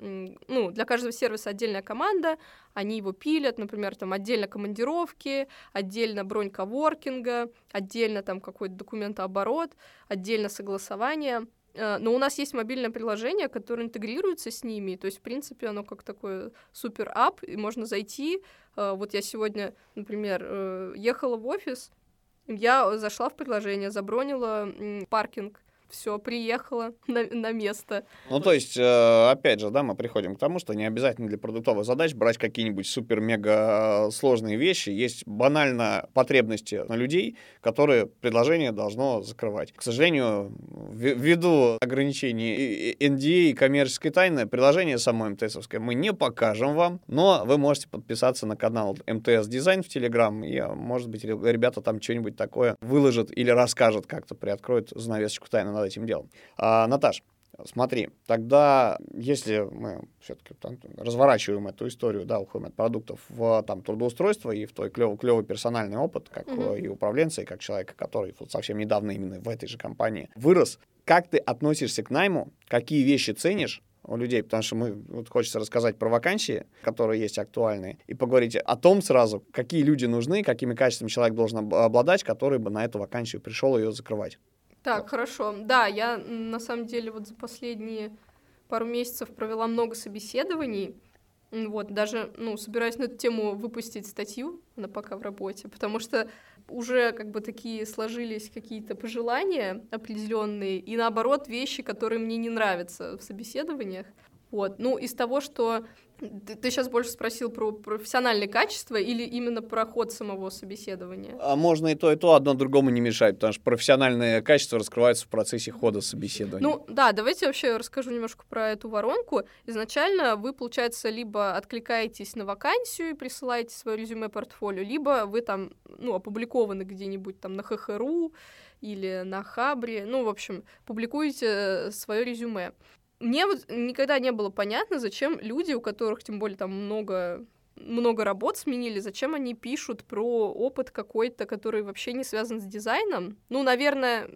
ну, для каждого сервиса отдельная команда, они его пилят, например, там отдельно командировки, отдельно бронь коворкинга, отдельно там какой-то документооборот, отдельно согласование. Э, но у нас есть мобильное приложение, которое интегрируется с ними. То есть, в принципе, оно как такой супер ап, и можно зайти. Э, вот я сегодня, например, э, ехала в офис, я зашла в приложение, забронила паркинг все, приехала на, на место. Ну, то есть, э, опять же, да, мы приходим к тому, что не обязательно для продуктовых задач брать какие-нибудь супер-мега сложные вещи. Есть банально потребности на людей, которые предложение должно закрывать. К сожалению, ввиду ограничений NDA и коммерческой тайны, приложение само МТСовское мы не покажем вам, но вы можете подписаться на канал МТС Дизайн в Телеграм, и, может быть, ребята там что-нибудь такое выложат или расскажут как-то, приоткроют занавесочку тайны над этим делом. А, Наташ, Смотри, тогда, если мы все-таки разворачиваем эту историю, да, уходим от продуктов в там, трудоустройство и в твой клевый, клевый персональный опыт, как mm-hmm. и управленца, и как человека, который вот совсем недавно именно в этой же компании вырос, как ты относишься к найму, какие вещи ценишь, у людей, потому что мы вот хочется рассказать про вакансии, которые есть актуальные, и поговорить о том сразу, какие люди нужны, какими качествами человек должен обладать, который бы на эту вакансию пришел ее закрывать. Так, хорошо. Да, я на самом деле вот за последние пару месяцев провела много собеседований. Вот, даже, ну, собираюсь на эту тему выпустить статью, она пока в работе, потому что уже как бы такие сложились какие-то пожелания определенные, и наоборот, вещи, которые мне не нравятся в собеседованиях. Вот. Ну, из того, что Ты, ты сейчас больше спросил про профессиональные качества или именно про ход самого собеседования? А можно и то, и то, одно другому не мешает, потому что профессиональные качества раскрываются в процессе хода собеседования. Ну да, давайте вообще расскажу немножко про эту воронку. Изначально вы, получается, либо откликаетесь на вакансию и присылаете свое резюме-портфолио, либо вы там, ну, опубликованы где-нибудь там на ХХРУ или на Хабре, ну, в общем, публикуете свое резюме мне вот никогда не было понятно, зачем люди, у которых тем более там много много работ сменили, зачем они пишут про опыт какой-то, который вообще не связан с дизайном? Ну, наверное,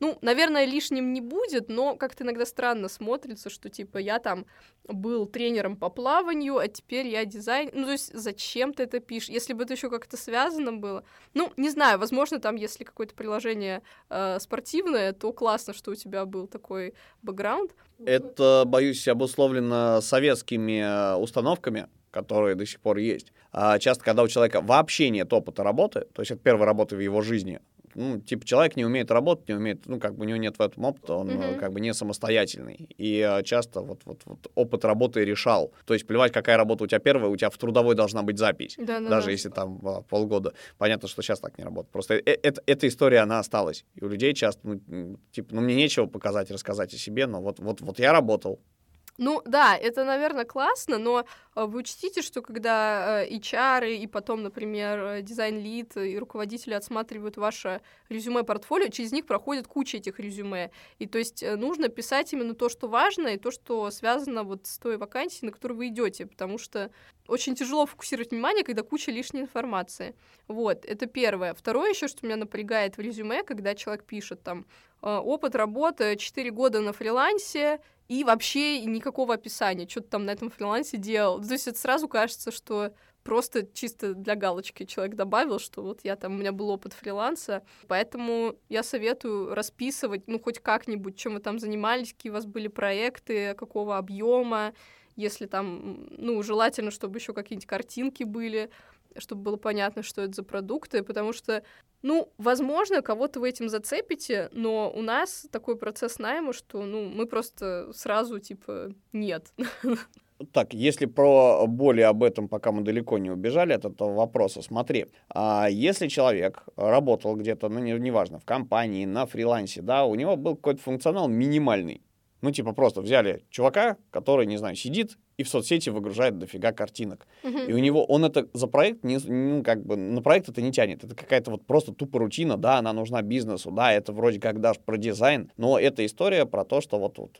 ну, наверное, лишним не будет, но как-то иногда странно смотрится, что, типа, я там был тренером по плаванию, а теперь я дизайн... Ну, то есть зачем ты это пишешь? Если бы это еще как-то связано было... Ну, не знаю, возможно, там, если какое-то приложение э, спортивное, то классно, что у тебя был такой бэкграунд. Это, боюсь, обусловлено советскими э, установками, которые до сих пор есть. А часто, когда у человека вообще нет опыта работы, то есть это первая работа в его жизни, ну, типа, человек не умеет работать, не умеет, ну, как бы у него нет в этом опыта, он mm-hmm. как бы не самостоятельный. И а, часто вот, вот, вот опыт работы решал. То есть плевать, какая работа у тебя первая, у тебя в трудовой должна быть запись. Да, да, даже да. если там а, полгода. Понятно, что сейчас так не работает. Просто э, э эта история, она осталась. И у людей часто, ну, типа, ну, мне нечего показать, рассказать о себе, но вот, вот, вот я работал, ну да, это, наверное, классно, но э, вы учтите, что когда э, HR и потом, например, э, дизайн-лид и руководители отсматривают ваше резюме-портфолио, через них проходит куча этих резюме. И то есть нужно писать именно то, что важно, и то, что связано вот с той вакансией, на которую вы идете, потому что очень тяжело фокусировать внимание, когда куча лишней информации. Вот, это первое. Второе еще, что меня напрягает в резюме, когда человек пишет там опыт работы 4 года на фрилансе, и вообще никакого описания, что ты там на этом фрилансе делал. То есть это сразу кажется, что просто чисто для галочки человек добавил, что вот я там, у меня был опыт фриланса, поэтому я советую расписывать, ну, хоть как-нибудь, чем вы там занимались, какие у вас были проекты, какого объема, если там, ну, желательно, чтобы еще какие-нибудь картинки были, чтобы было понятно, что это за продукты, потому что, ну, возможно, кого-то вы этим зацепите, но у нас такой процесс найма, что, ну, мы просто сразу, типа, нет. Так, если про более об этом, пока мы далеко не убежали от этого вопроса, смотри, а если человек работал где-то, ну, неважно, не в компании, на фрилансе, да, у него был какой-то функционал минимальный, ну, типа, просто взяли чувака, который, не знаю, сидит и в соцсети выгружает дофига картинок. Uh-huh. И у него, он это за проект, не, ну, как бы, на проект это не тянет. Это какая-то вот просто тупо рутина, да, она нужна бизнесу, да, это вроде как даже про дизайн, но это история про то, что вот, вот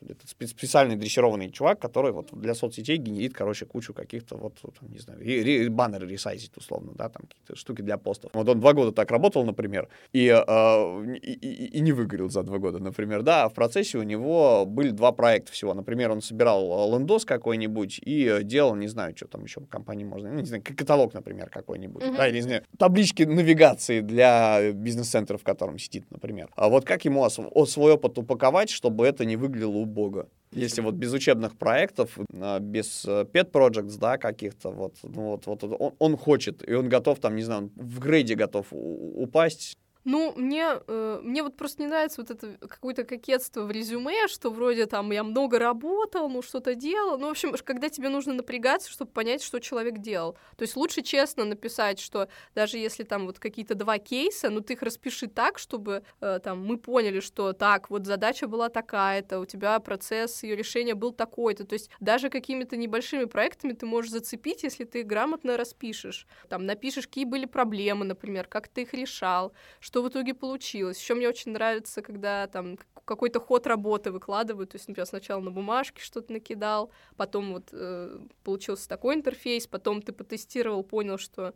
специальный дрессированный чувак, который вот для соцсетей генерит, короче, кучу каких-то вот, вот не знаю, ре- ре- баннеры ресайзить условно, да, там какие-то штуки для постов. Вот он два года так работал, например, и, э, и, и, и не выгорел за два года, например, да, а в процессе у него были два проекта всего. Например, он собирал лендос какой-нибудь, что-нибудь и делал, не знаю, что там еще компании можно, ну, не знаю, каталог, например, какой-нибудь, mm-hmm. да, или, не знаю, таблички навигации для бизнес-центра, в котором сидит, например. А вот как ему свой опыт упаковать, чтобы это не выглядело убого? Если вот без учебных проектов, а, без э, pet projects, да, каких-то, вот, ну, вот, вот он, он хочет, и он готов, там, не знаю, в грейде готов упасть, ну, мне, э, мне вот просто не нравится вот это какое-то кокетство в резюме, что вроде там я много работал, ну что-то делал. Ну, в общем, когда тебе нужно напрягаться, чтобы понять, что человек делал. То есть лучше честно написать, что даже если там вот какие-то два кейса, ну ты их распиши так, чтобы э, там мы поняли, что так, вот задача была такая-то, у тебя процесс ее решения был такой-то. То есть даже какими-то небольшими проектами ты можешь зацепить, если ты грамотно распишешь. Там напишешь, какие были проблемы, например, как ты их решал, что что в итоге получилось. Еще мне очень нравится, когда там какой-то ход работы выкладывают, то есть, например, сначала на бумажке что-то накидал, потом вот э, получился такой интерфейс, потом ты потестировал, понял, что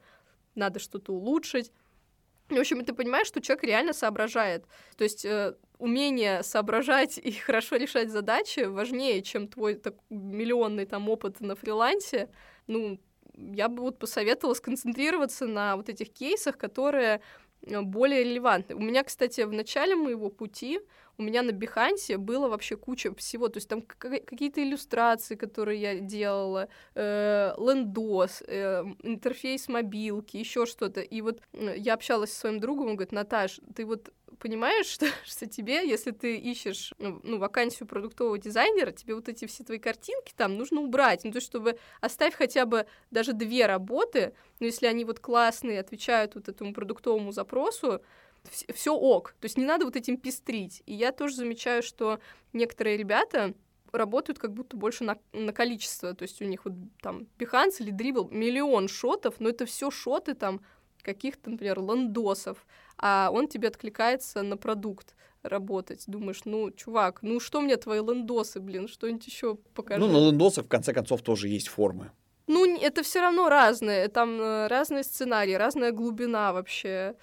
надо что-то улучшить. в общем, ты понимаешь, что человек реально соображает. То есть э, умение соображать и хорошо решать задачи важнее, чем твой так, миллионный там опыт на фрилансе. Ну, я бы вот посоветовала сконцентрироваться на вот этих кейсах, которые более релевантны. У меня, кстати, в начале моего пути у меня на Бихансе было вообще куча всего, то есть там какие-то иллюстрации, которые я делала, э, лендос, э, интерфейс мобилки, еще что-то. И вот я общалась со своим другом, он говорит, Наташ, ты вот понимаешь, что, что тебе, если ты ищешь ну, ну, вакансию продуктового дизайнера, тебе вот эти все твои картинки там нужно убрать. Ну, то есть, чтобы оставь хотя бы даже две работы, но если они вот классные, отвечают вот этому продуктовому запросу, все ок. То есть не надо вот этим пестрить. И я тоже замечаю, что некоторые ребята работают как будто больше на, на количество. То есть у них вот там Behance или Dribble миллион шотов, но это все шоты там каких-то, например, ландосов, а он тебе откликается на продукт работать. Думаешь, ну, чувак, ну что мне твои лендосы, блин, что-нибудь еще покажи. Ну, на лендосах, в конце концов, тоже есть формы. Ну, это все равно разные, там э, разные сценарии, разная глубина вообще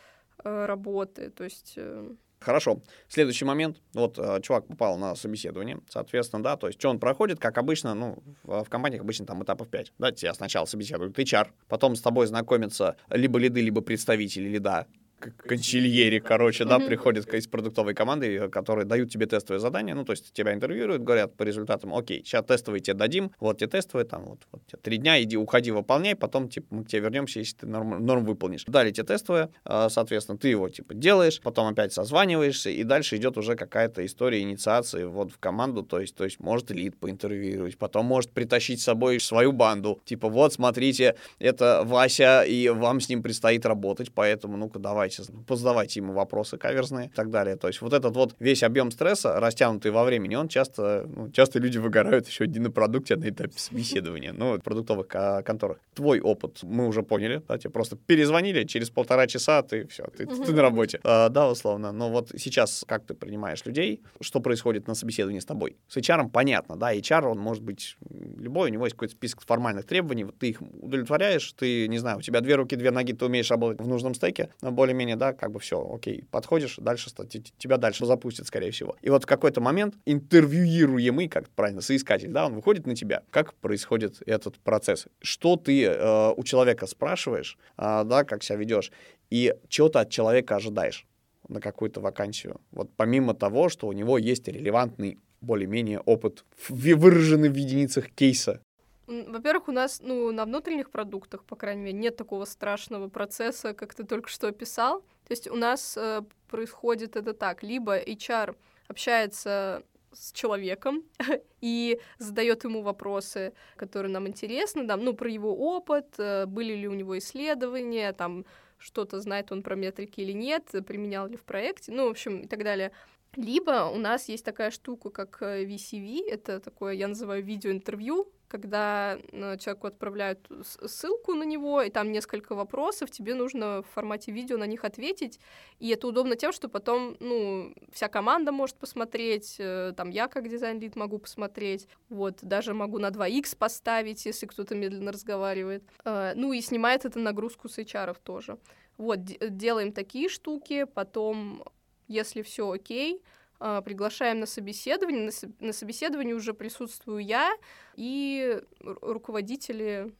работы, то есть... Э, Хорошо. Следующий момент. Вот э, чувак попал на собеседование, соответственно, да, то есть что он проходит, как обычно, ну, в, в компаниях обычно там этапов 5. Да, тебя сначала собеседуют HR, потом с тобой знакомятся либо лиды, либо представители лида, консильери, короче, да, приходят из продуктовой команды, которые дают тебе тестовые задания, ну, то есть тебя интервьюируют, говорят по результатам, окей, сейчас тестовые тебе дадим, вот тебе тестовые, там, вот, вот три дня, иди, уходи, выполняй, потом, типа, мы к тебе вернемся, если ты норм, норм выполнишь. Дали тебе тестовые, а, соответственно, ты его, типа, делаешь, потом опять созваниваешься, и дальше идет уже какая-то история инициации вот в команду, то есть, то есть может лид поинтервьюировать, потом может притащить с собой свою банду, типа, вот, смотрите, это Вася, и вам с ним предстоит работать, поэтому, ну-ка, давай давайте, позадавайте ему вопросы каверзные и так далее. То есть вот этот вот весь объем стресса, растянутый во времени, он часто, ну, часто люди выгорают еще не на продукте, а на этапе собеседования, ну, в продуктовых конторах. Твой опыт мы уже поняли, да, тебе просто перезвонили, через полтора часа ты все, ты, ты на работе. А, да, условно. Но вот сейчас как ты принимаешь людей, что происходит на собеседовании с тобой? С HR понятно, да, HR, он может быть любой, у него есть какой-то список формальных требований, вот ты их удовлетворяешь, ты, не знаю, у тебя две руки, две ноги, ты умеешь работать в нужном стеке, более более-менее, да, как бы все, окей, подходишь, дальше тебя дальше запустят, скорее всего. И вот в какой-то момент интервьюируемый, как правильно, соискатель, да, он выходит на тебя. Как происходит этот процесс? Что ты э, у человека спрашиваешь, э, да, как себя ведешь, и чего ты от человека ожидаешь на какую-то вакансию? Вот помимо того, что у него есть релевантный более-менее опыт, выраженный в единицах кейса, во-первых, у нас, ну, на внутренних продуктах, по крайней мере, нет такого страшного процесса, как ты только что описал. То есть у нас э, происходит это так. Либо HR общается с человеком и задает ему вопросы, которые нам интересны, там, ну, про его опыт, э, были ли у него исследования, там, что-то знает он про метрики или нет, применял ли в проекте, ну, в общем, и так далее. Либо у нас есть такая штука, как VCV, э, это такое, я называю видеоинтервью, когда ну, человеку отправляют ссылку на него, и там несколько вопросов, тебе нужно в формате видео на них ответить, и это удобно тем, что потом, ну, вся команда может посмотреть, э, там я как дизайн-лид могу посмотреть, вот, даже могу на 2х поставить, если кто-то медленно разговаривает, э, ну, и снимает это нагрузку с HR тоже. Вот, делаем такие штуки, потом, если все окей, а, приглашаем на собеседование. На, со- собеседовании уже присутствую я и руководители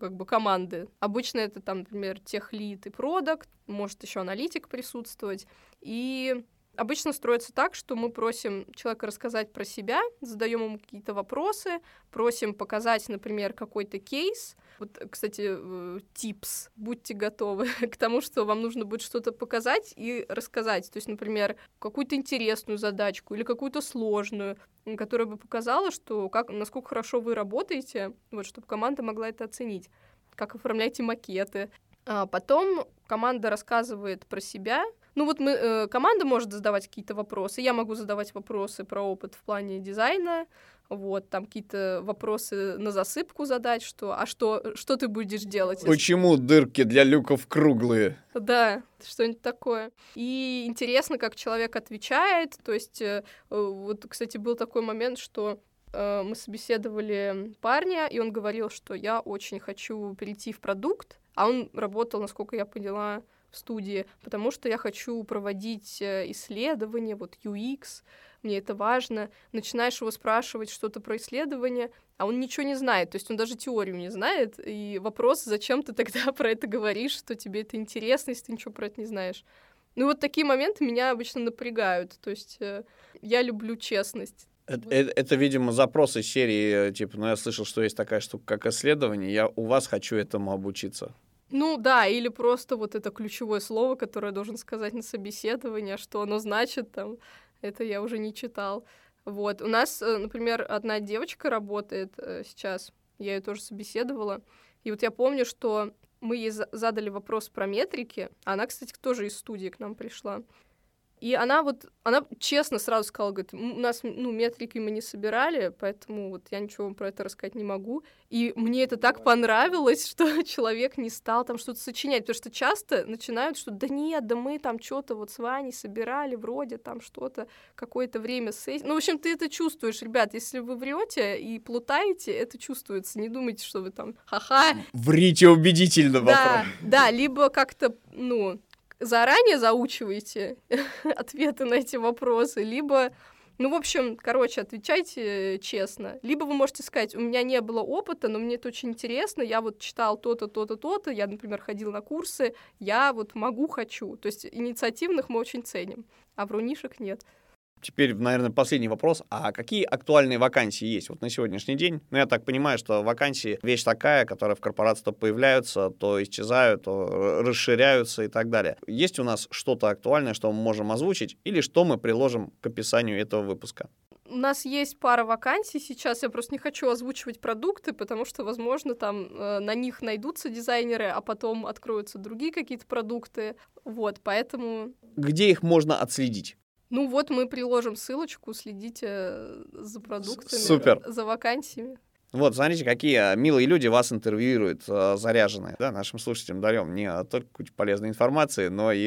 как бы команды. Обычно это там, например, техлит и продукт, может еще аналитик присутствовать. И Обычно строится так, что мы просим человека рассказать про себя, задаем ему какие-то вопросы, просим показать, например, какой-то кейс. Вот, кстати, типс, будьте готовы к тому, что вам нужно будет что-то показать и рассказать. То есть, например, какую-то интересную задачку или какую-то сложную, которая бы показала, что как, насколько хорошо вы работаете, вот, чтобы команда могла это оценить как оформляете макеты. А потом команда рассказывает про себя, ну вот мы, э, команда может задавать какие-то вопросы, я могу задавать вопросы про опыт в плане дизайна, вот, там какие-то вопросы на засыпку задать, что, а что, что ты будешь делать? Почему если... дырки для люков круглые? Да, что-нибудь такое. И интересно, как человек отвечает, то есть, э, вот, кстати, был такой момент, что э, мы собеседовали парня, и он говорил, что я очень хочу перейти в продукт, а он работал, насколько я поняла, в студии, потому что я хочу проводить э, исследования, вот UX, мне это важно. Начинаешь его спрашивать что-то про исследование, а он ничего не знает, то есть он даже теорию не знает, и вопрос, зачем ты тогда про это говоришь, что тебе это интересно, если ты ничего про это не знаешь. Ну вот такие моменты меня обычно напрягают. То есть э, я люблю честность. Это, это, это, видимо, запрос из серии, э, типа, ну я слышал, что есть такая штука, как исследование, я у вас хочу этому обучиться. Ну да, или просто вот это ключевое слово, которое должен сказать на собеседовании, а что оно значит там, это я уже не читал. Вот, у нас, э, например, одна девочка работает сейчас, я ее тоже собеседовала, и вот я помню, что мы ей задали вопрос про метрики. Она, кстати, тоже из студии к нам пришла. И она вот, она честно сразу сказала, говорит, у нас, ну, метрики мы не собирали, поэтому вот я ничего вам про это рассказать не могу. И мне это так понравилось, что человек не стал там что-то сочинять, потому что часто начинают, что да нет, да мы там что-то вот с Ваней собирали, вроде там что-то, какое-то время сессии. Ну, в общем, ты это чувствуешь, ребят, если вы врете и плутаете, это чувствуется. Не думайте, что вы там, ха-ха. Врите убедительно. Да, да, либо как-то, ну, заранее заучиваете ответы на эти вопросы, либо ну, в общем, короче, отвечайте честно. Либо вы можете сказать, у меня не было опыта, но мне это очень интересно, я вот читал то-то, то-то, то-то, я, например, ходил на курсы, я вот могу, хочу. То есть инициативных мы очень ценим, а врунишек нет теперь, наверное, последний вопрос. А какие актуальные вакансии есть вот на сегодняшний день? Ну, я так понимаю, что вакансии — вещь такая, которая в корпорации то появляются, то исчезают, то расширяются и так далее. Есть у нас что-то актуальное, что мы можем озвучить, или что мы приложим к описанию этого выпуска? У нас есть пара вакансий сейчас, я просто не хочу озвучивать продукты, потому что, возможно, там э, на них найдутся дизайнеры, а потом откроются другие какие-то продукты. Вот, поэтому... Где их можно отследить? Ну вот мы приложим ссылочку, следите э, за продуктами, Супер. за вакансиями. Вот, смотрите, какие э, милые люди вас интервьюируют, э, заряженные. Да, нашим слушателям даем не только кучу полезной информации, но и,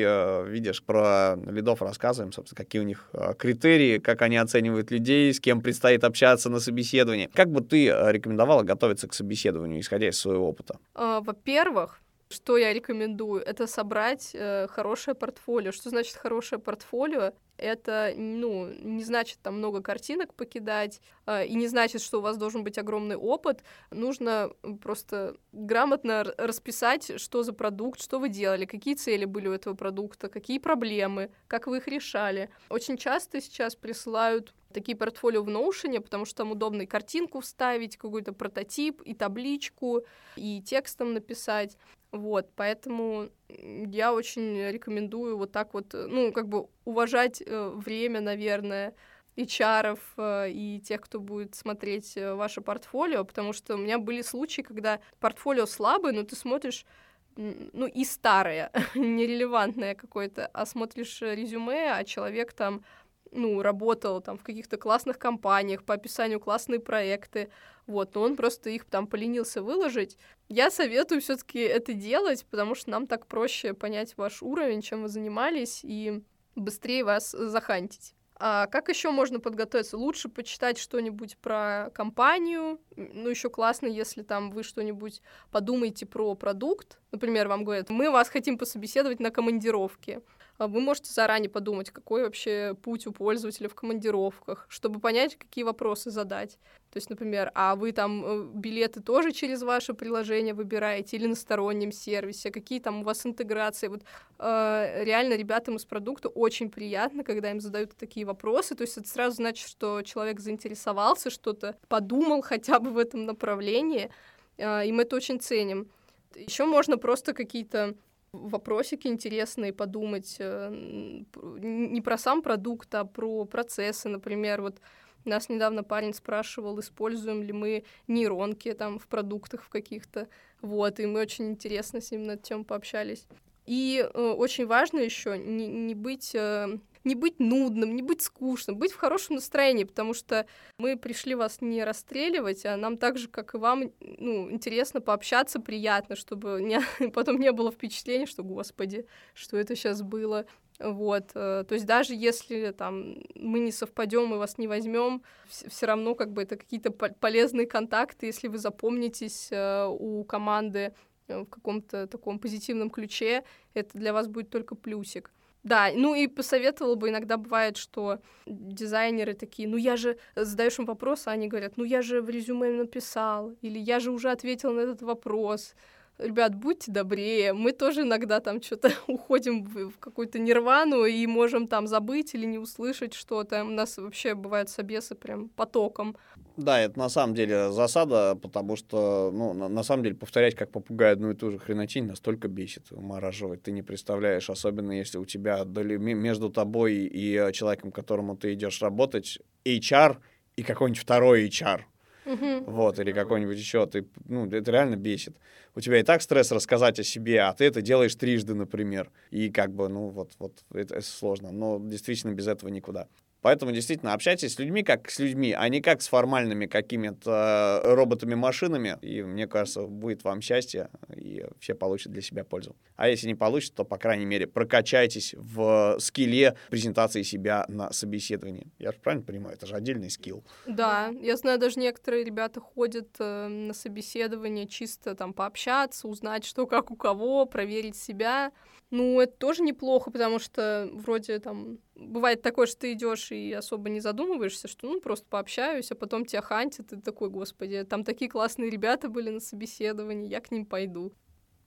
видишь, про лидов рассказываем, собственно, какие у них критерии, как они оценивают людей, с кем предстоит общаться на собеседовании. Как бы ты рекомендовала готовиться к собеседованию, исходя из своего опыта? Во-первых, что я рекомендую? Это собрать э, хорошее портфолио. Что значит хорошее портфолио? это, ну, не значит там много картинок покидать, э, и не значит, что у вас должен быть огромный опыт. Нужно просто грамотно расписать, что за продукт, что вы делали, какие цели были у этого продукта, какие проблемы, как вы их решали. Очень часто сейчас присылают такие портфолио в Notion, потому что там удобно и картинку вставить, какой-то прототип, и табличку, и текстом написать. Вот, поэтому я очень рекомендую вот так вот, э, ну, как бы уважать э, время, наверное, HR э, и тех, кто будет смотреть э, ваше портфолио, потому что у меня были случаи, когда портфолио слабое, но ты смотришь ну, и старое, нерелевантное какое-то, а смотришь резюме, а человек там ну, работал там в каких-то классных компаниях, по описанию классные проекты, вот, но он просто их там поленился выложить. Я советую все таки это делать, потому что нам так проще понять ваш уровень, чем вы занимались, и быстрее вас захантить. А как еще можно подготовиться? Лучше почитать что-нибудь про компанию. Ну, еще классно, если там вы что-нибудь подумаете про продукт. Например, вам говорят, мы вас хотим пособеседовать на командировке. А вы можете заранее подумать, какой вообще путь у пользователя в командировках, чтобы понять, какие вопросы задать. То есть, например, а вы там э, билеты тоже через ваше приложение выбираете или на стороннем сервисе, какие там у вас интеграции. Вот э, реально ребятам из продукта очень приятно, когда им задают такие вопросы. То есть это сразу значит, что человек заинтересовался, что-то подумал хотя бы в этом направлении, э, и мы это очень ценим. Еще можно просто какие-то вопросики интересные подумать э, не про сам продукт, а про процессы, например, вот нас недавно парень спрашивал, используем ли мы нейронки там в продуктах в каких-то, вот, и мы очень интересно с ним на эту тему пообщались. И э, очень важно еще не, не быть э, не быть нудным, не быть скучным, быть в хорошем настроении, потому что мы пришли вас не расстреливать, а нам так же, как и вам, ну, интересно пообщаться, приятно, чтобы не, потом не было впечатления, что, господи, что это сейчас было. Вот, э, то есть даже если там мы не совпадем и вас не возьмем, все равно как бы это какие-то полезные контакты, если вы запомнитесь э, у команды э, в каком-то таком позитивном ключе, это для вас будет только плюсик. Да, ну и посоветовала бы, иногда бывает, что дизайнеры такие, ну я же, задаешь им вопрос, а они говорят, ну я же в резюме написал, или я же уже ответил на этот вопрос. Ребят, будьте добрее, мы тоже иногда там что-то уходим в, какую-то нирвану и можем там забыть или не услышать что-то. У нас вообще бывают собесы прям потоком. Да, это на самом деле засада, потому что, ну, на, на самом деле повторять как попугай одну и ту же хренотень настолько бесит, умораживает. Ты не представляешь, особенно если у тебя между тобой и человеком, к которому ты идешь работать, HR и какой-нибудь второй HR. Угу. Вот, или какой-нибудь еще. Ты, ну, это реально бесит. У тебя и так стресс рассказать о себе, а ты это делаешь трижды, например. И как бы, ну, вот, вот это, сложно. Но действительно без этого никуда. Поэтому действительно общайтесь с людьми как с людьми, а не как с формальными какими-то э, роботами-машинами. И мне кажется, будет вам счастье, и все получат для себя пользу. А если не получится, то, по крайней мере, прокачайтесь в скилле презентации себя на собеседовании. Я же правильно понимаю, это же отдельный скилл. Да, я знаю, даже некоторые ребята ходят э, на собеседование чисто там пообщаться, узнать, что как у кого, проверить себя. Ну, это тоже неплохо, потому что вроде там бывает такое, что ты идешь и особо не задумываешься, что ну просто пообщаюсь, а потом тебя хантят, и ты такой, господи, там такие классные ребята были на собеседовании, я к ним пойду.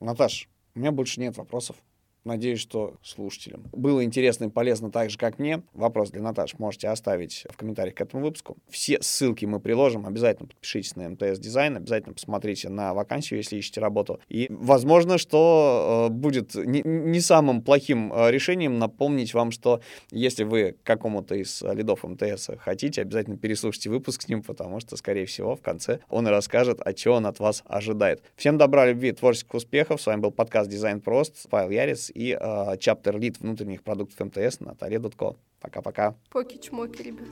Наташ, у меня больше нет вопросов. Надеюсь, что слушателям было интересно и полезно так же, как мне. Вопрос для Наташи можете оставить в комментариях к этому выпуску. Все ссылки мы приложим. Обязательно подпишитесь на МТС Дизайн, обязательно посмотрите на вакансию, если ищете работу. И возможно, что э, будет не, не самым плохим э, решением напомнить вам, что если вы какому-то из лидов МТС хотите, обязательно переслушайте выпуск с ним, потому что, скорее всего, в конце он и расскажет, о чем он от вас ожидает. Всем добра, любви, творческих успехов. С вами был подкаст «Дизайн прост». Павел Ярец и э, чаптер-лид внутренних продуктов МТС Наталья Дудко. Пока-пока. Поки-чмоки, ребят.